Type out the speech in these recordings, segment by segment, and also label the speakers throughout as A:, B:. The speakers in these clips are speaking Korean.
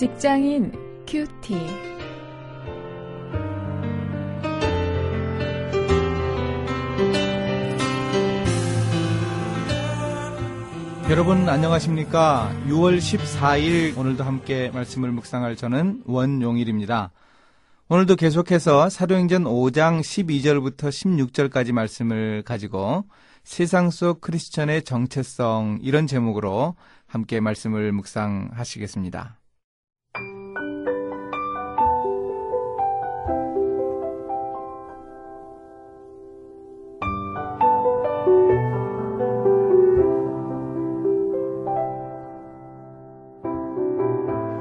A: 직장인 큐티.
B: 여러분 안녕하십니까? 6월 14일 오늘도 함께 말씀을 묵상할 저는 원용일입니다. 오늘도 계속해서 사도행전 5장 12절부터 16절까지 말씀을 가지고 세상 속 크리스천의 정체성 이런 제목으로 함께 말씀을 묵상하시겠습니다.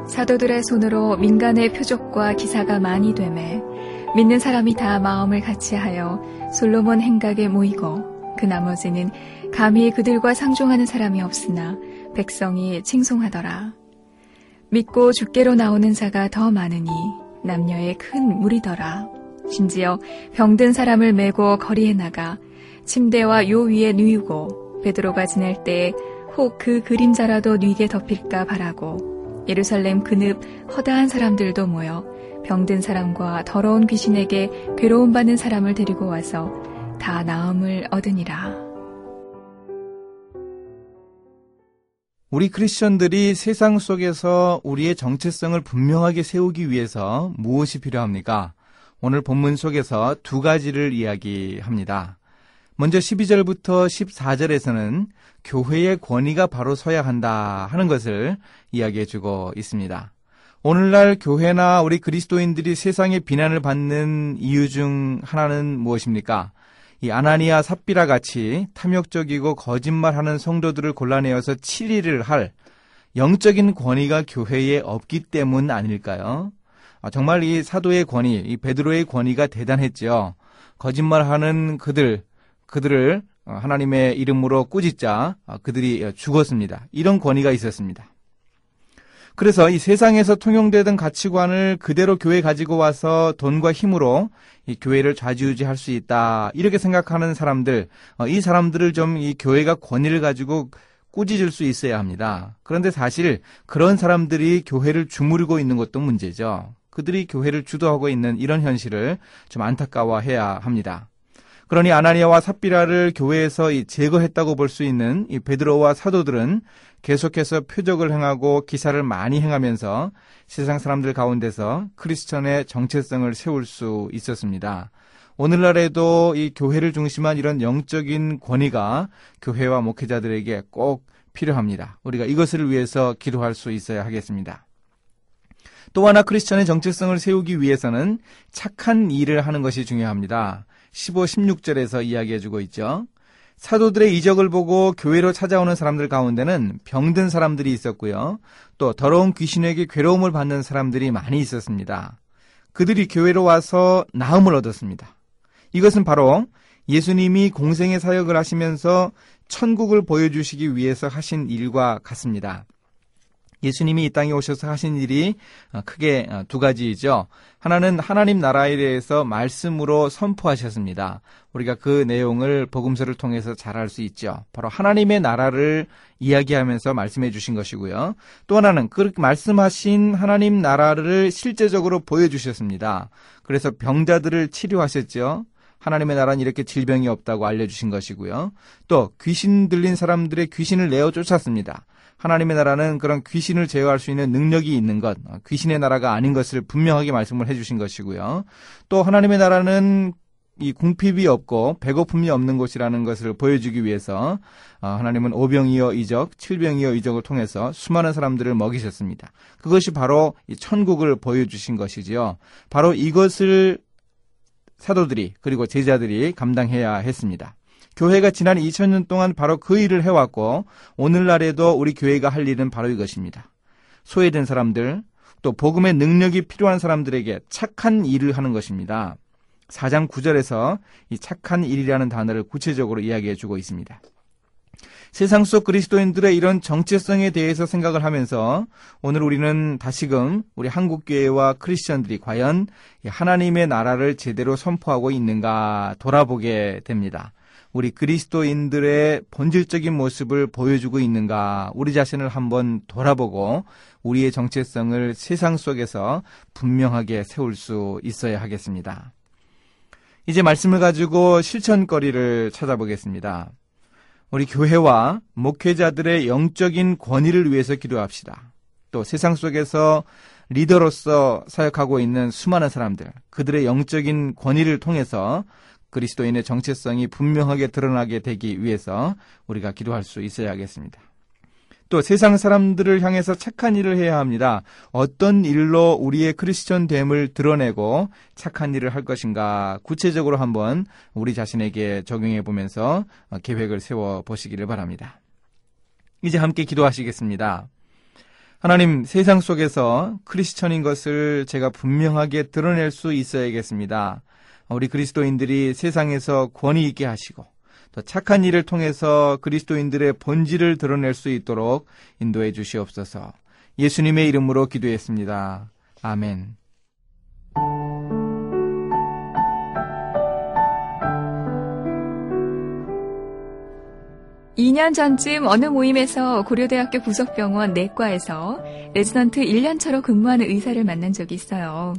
A: 사도들의 손으로 민간의 표적과 기사가 많이 되매 믿는 사람이 다 마음을 같이하여 솔로몬 행각에 모이고 그 나머지는 감히 그들과 상종하는 사람이 없으나 백성이 칭송하더라. 믿고 죽게로 나오는 자가 더 많으니 남녀의 큰 무리더라. 심지어 병든 사람을 메고 거리에 나가 침대와 요 위에 누이고 베드로가 지낼 때에 혹 그 그림자라도 뉘게 덮일까 바라고 예루살렘 그늪 허다한 사람들도 모여 병든 사람과 더러운 귀신에게 괴로움 받는 사람을 데리고 와서 다 나음을 얻으니라.
B: 우리 크리스천들이 세상 속에서 우리의 정체성을 분명하게 세우기 위해서 무엇이 필요합니까? 오늘 본문 속에서 두 가지를 이야기합니다. 먼저 12절부터 14절에서는 교회의 권위가 바로 서야 한다 하는 것을 이야기해 주고 있습니다. 오늘날 교회나 우리 그리스도인들이 세상의 비난을 받는 이유 중 하나는 무엇입니까? 이 아나니아 삽비라 같이 탐욕적이고 거짓말하는 성도들을 골라내어서 치리를 할 영적인 권위가 교회에 없기 때문 아닐까요? 아, 정말 이 사도의 권위, 이 베드로의 권위가 대단했죠. 거짓말하는 그들, 그들을 하나님의 이름으로 꾸짖자 아, 그들이 죽었습니다. 이런 권위가 있었습니다. 그래서 이 세상에서 통용되던 가치관을 그대로 교회에 가지고 와서 돈과 힘으로 이 교회를 좌지우지할 수 있다. 이렇게 생각하는 사람들, 어, 이 사람들을 좀 이 교회가 권위를 가지고 꾸짖을 수 있어야 합니다. 그런데 사실 그런 사람들이 교회를 주무르고 있는 것도 문제죠. 그들이 교회를 주도하고 있는 이런 현실을 좀 안타까워해야 합니다. 그러니 아나니아와 삽비라를 교회에서 제거했다고 볼 수 있는 이 베드로와 사도들은 계속해서 표적을 행하고 기사를 많이 행하면서 세상 사람들 가운데서 크리스천의 정체성을 세울 수 있었습니다. 오늘날에도 이 교회를 중심한 이런 영적인 권위가 교회와 목회자들에게 꼭 필요합니다. 우리가 이것을 위해서 기도할 수 있어야 하겠습니다. 또 하나 크리스천의 정체성을 세우기 위해서는 착한 일을 하는 것이 중요합니다. 15, 16절에서 이야기해주고 있죠. 사도들의 이적을 보고 교회로 찾아오는 사람들 가운데는 병든 사람들이 있었고요. 또 더러운 귀신에게 괴로움을 받는 사람들이 많이 있었습니다. 그들이 교회로 와서 나음을 얻었습니다. 이것은 바로 예수님이 공생의 사역을 하시면서 천국을 보여주시기 위해서 하신 일과 같습니다. 예수님이 이 땅에 오셔서 하신 일이 어, 크게 어, 두 가지이죠. 하나는 하나님 나라에 대해서 말씀으로 선포하셨습니다. 우리가 그 내용을 복음서를 통해서 잘 알 수 있죠. 바로 하나님의 나라를 이야기하면서 말씀해 주신 것이고요. 또 하나는 그 말씀하신 하나님 나라를 실제적으로 보여주셨습니다. 그래서 병자들을 치료하셨죠. 하나님의 나라는 이렇게 질병이 없다고 알려주신 것이고요. 또 귀신 들린 사람들의 귀신을 내어 쫓았습니다. 하나님의 나라는 그런 귀신을 제어할 수 있는 능력이 있는 것, 어, 귀신의 나라가 아닌 것을 분명하게 말씀을 해주신 것이고요. 또 하나님의 나라는 이 궁핍이 없고 배고픔이 없는 곳이라는 것을 보여주기 위해서 어, 하나님은 오병이어 이적, 칠병이어 이적을 통해서 수많은 사람들을 먹이셨습니다. 그것이 바로 이 천국을 보여주신 것이지요. 바로 이것을 사도들이 그리고 제자들이 감당해야 했습니다. 교회가 지난 2000년 동안 바로 그 일을 해왔고 오늘날에도 우리 교회가 할 일은 바로 이것입니다. 소외된 사람들 또 복음의 능력이 필요한 사람들에게 착한 일을 하는 것입니다. 4장 9절에서 이 착한 일이라는 단어를 구체적으로 이야기해 주고 있습니다. 세상 속 그리스도인들의 이런 정체성에 대해서 생각을 하면서 오늘 우리는 다시금 우리 한국교회와 크리스천들이 과연 하나님의 나라를 제대로 선포하고 있는가 돌아보게 됩니다. 우리 그리스도인들의 본질적인 모습을 보여주고 있는가 우리 자신을 한번 돌아보고 우리의 정체성을 세상 속에서 분명하게 세울 수 있어야 하겠습니다. 이제 말씀을 가지고 실천거리를 찾아보겠습니다. 우리 교회와 목회자들의 영적인 권위를 위해서 기도합시다. 또 세상 속에서 리더로서 사역하고 있는 수많은 사람들, 그들의 영적인 권위를 통해서 그리스도인의 정체성이 분명하게 드러나게 되기 위해서 우리가 기도할 수 있어야겠습니다. 또 세상 사람들을 향해서 착한 일을 해야 합니다. 어떤 일로 우리의 크리스천 됨을 드러내고 착한 일을 할 것인가 구체적으로 한번 우리 자신에게 적용해 보면서 계획을 세워 보시기를 바랍니다. 이제 함께 기도하시겠습니다. 하나님, 세상 속에서 크리스천인 것을 제가 분명하게 드러낼 수 있어야겠습니다. 우리 그리스도인들이 세상에서 권위 있게 하시고 또 착한 일을 통해서 그리스도인들의 본질을 드러낼 수 있도록 인도해 주시옵소서. 예수님의 이름으로 기도했습니다. 아멘.
A: 2년 전쯤 어느 모임에서 고려대학교 부속병원 내과에서 레지던트 1년차로 근무하는 의사를 만난 적이 있어요.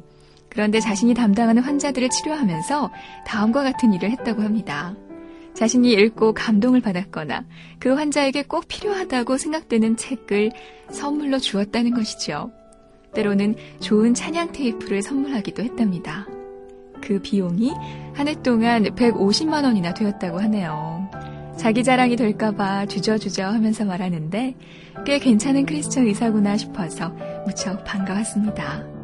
A: 그런데 자신이 담당하는 환자들을 치료하면서 다음과 같은 일을 했다고 합니다. 자신이 읽고 감동을 받았거나 그 환자에게 꼭 필요하다고 생각되는 책을 선물로 주었다는 것이죠. 때로는 좋은 찬양 테이프를 선물하기도 했답니다. 그 비용이 한 해 동안 150만 원이나 되었다고 하네요. 자기 자랑이 될까봐 주저주저 하면서 말하는데 꽤 괜찮은 크리스천 의사구나 싶어서 무척 반가웠습니다.